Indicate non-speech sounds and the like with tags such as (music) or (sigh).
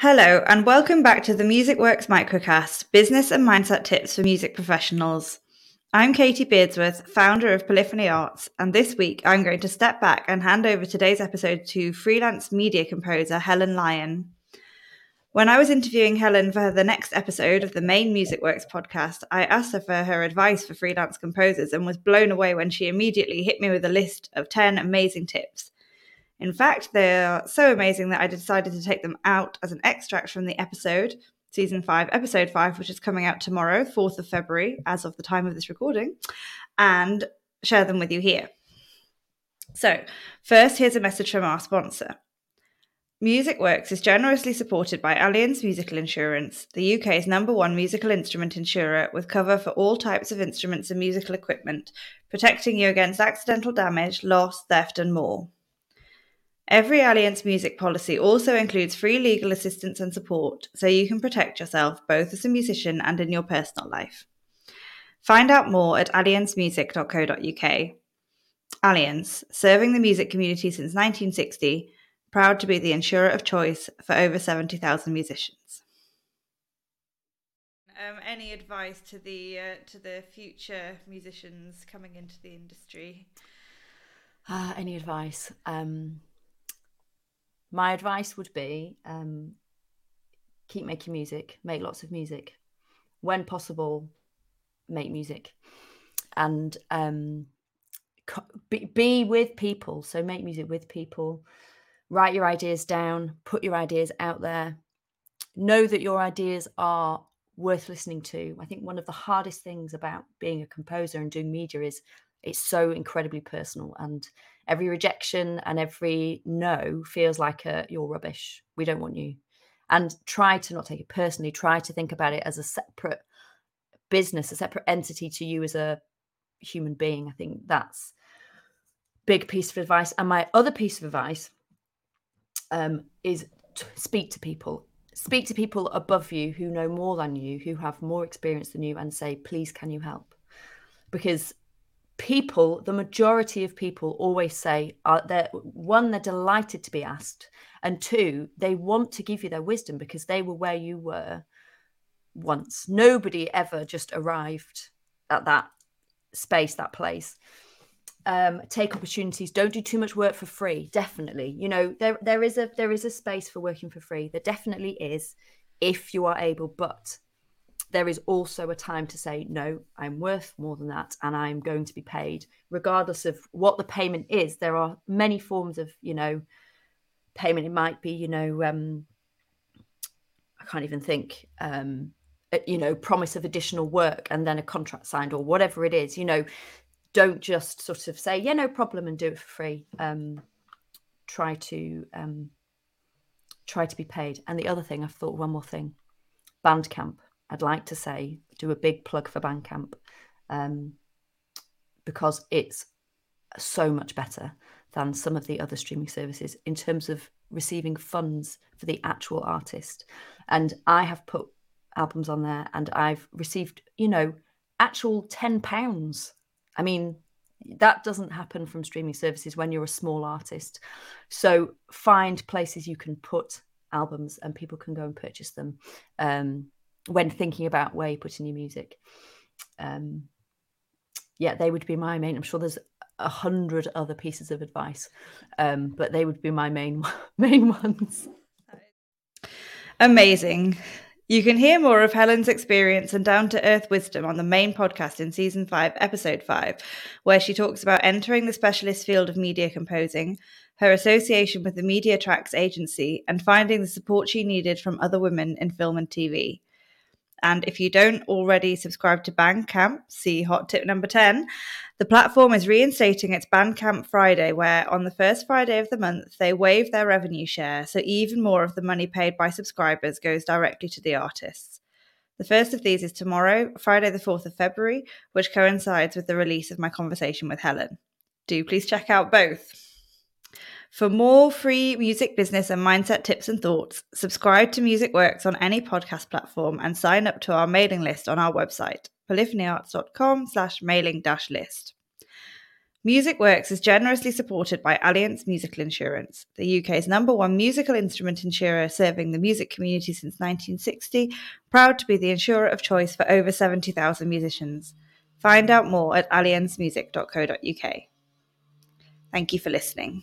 Hello, and welcome back to the Music Works Microcast Business and Mindset Tips for Music Professionals. I'm Katie Beardsworth, founder of Polyphony Arts, and this week I'm going to step back and hand over today's episode to freelance media composer Helen Lyon. When I was interviewing Helen for the next episode of the main Music Works podcast, I asked her for her advice for freelance composers and was blown away when she immediately hit me with a list of 10 amazing tips. In fact, they are so amazing that I decided to take them out as an extract from the episode, season 5, episode 5, which is coming out tomorrow, 4th of February, as of the time of this recording, and share them with you here. So, first, here's a message from our sponsor. Music Works is generously supported by Allianz Musical Insurance, the UK's number one musical instrument insurer with cover for all types of instruments and musical equipment, protecting you against accidental damage, loss, theft, and more. Every Allianz music policy also includes free legal assistance and support, so you can protect yourself both as a musician and in your personal life. Find out more at allianzmusic.co.uk. Allianz, serving the music community since 1960 proud to be the insurer of choice for over 70,000 musicians. Um, any advice to the uh, to the future musicians coming into the industry? Uh, any advice? Um, my advice would be um, keep making music, make lots of music. When possible, make music, and um, be, be with people. So make music with people write your ideas down, put your ideas out there. Know that your ideas are worth listening to. I think one of the hardest things about being a composer and doing media is it's so incredibly personal and every rejection and every no feels like a you're rubbish. We don't want you. And try to not take it personally, try to think about it as a separate business, a separate entity to you as a human being. I think that's big piece of advice. And my other piece of advice um, is to speak to people. Speak to people above you who know more than you, who have more experience than you, and say, please, can you help? Because people, the majority of people always say, uh, they're, one, they're delighted to be asked, and two, they want to give you their wisdom because they were where you were once. Nobody ever just arrived at that space, that place. Um, take opportunities. Don't do too much work for free. Definitely. You know there there is a there is a space for working for free. There definitely is if you are able but there is also a time to say no i'm worth more than that and i'm going to be paid. Regardless of what the payment is there are many forms of you know payment. It might be you know um i can't even think um you know promise of additional work and then a contract signed or whatever it is you know. Don't just sort of say yeah no problem and do it for free. Um, try to um, try to be paid. And the other thing i've thought one more thing bandcamp i'd like to say do a big plug for bandcamp um, because it's so much better than some of the other streaming services in terms of receiving funds for the actual artist. And i have put albums on there and i've received you know actual 10 pounds. I mean, that doesn't happen from streaming services when you're a small artist. So find places you can put albums and people can go and purchase them. Um, when thinking about where you put in your music. Um, yeah, they would be my main. I'm sure there's a hundred other pieces of advice, um, but they would be my main (laughs) main ones. Amazing. You can hear more of Helen's experience and down to earth wisdom on the main podcast in season 5, episode 5, where she talks about entering the specialist field of media composing, her association with the Media Tracks agency, and finding the support she needed from other women in film and TV. And if you don't already subscribe to Bandcamp, see hot tip number 10, the platform is reinstating its Bandcamp Friday, where on the first Friday of the month, they waive their revenue share, so even more of the money paid by subscribers goes directly to the artists. The first of these is tomorrow, Friday, the 4th of February, which coincides with the release of my conversation with Helen. Do please check out both. For more free music business and mindset tips and thoughts, subscribe to Music Works on any podcast platform and sign up to our mailing list on our website, polyphonyarts.com slash mailing dash list. Music Works is generously supported by Allianz Musical Insurance, the UK's number one musical instrument insurer serving the music community since 1960, proud to be the insurer of choice for over 70,000 musicians. Find out more at allianzmusic.co.uk. Thank you for listening.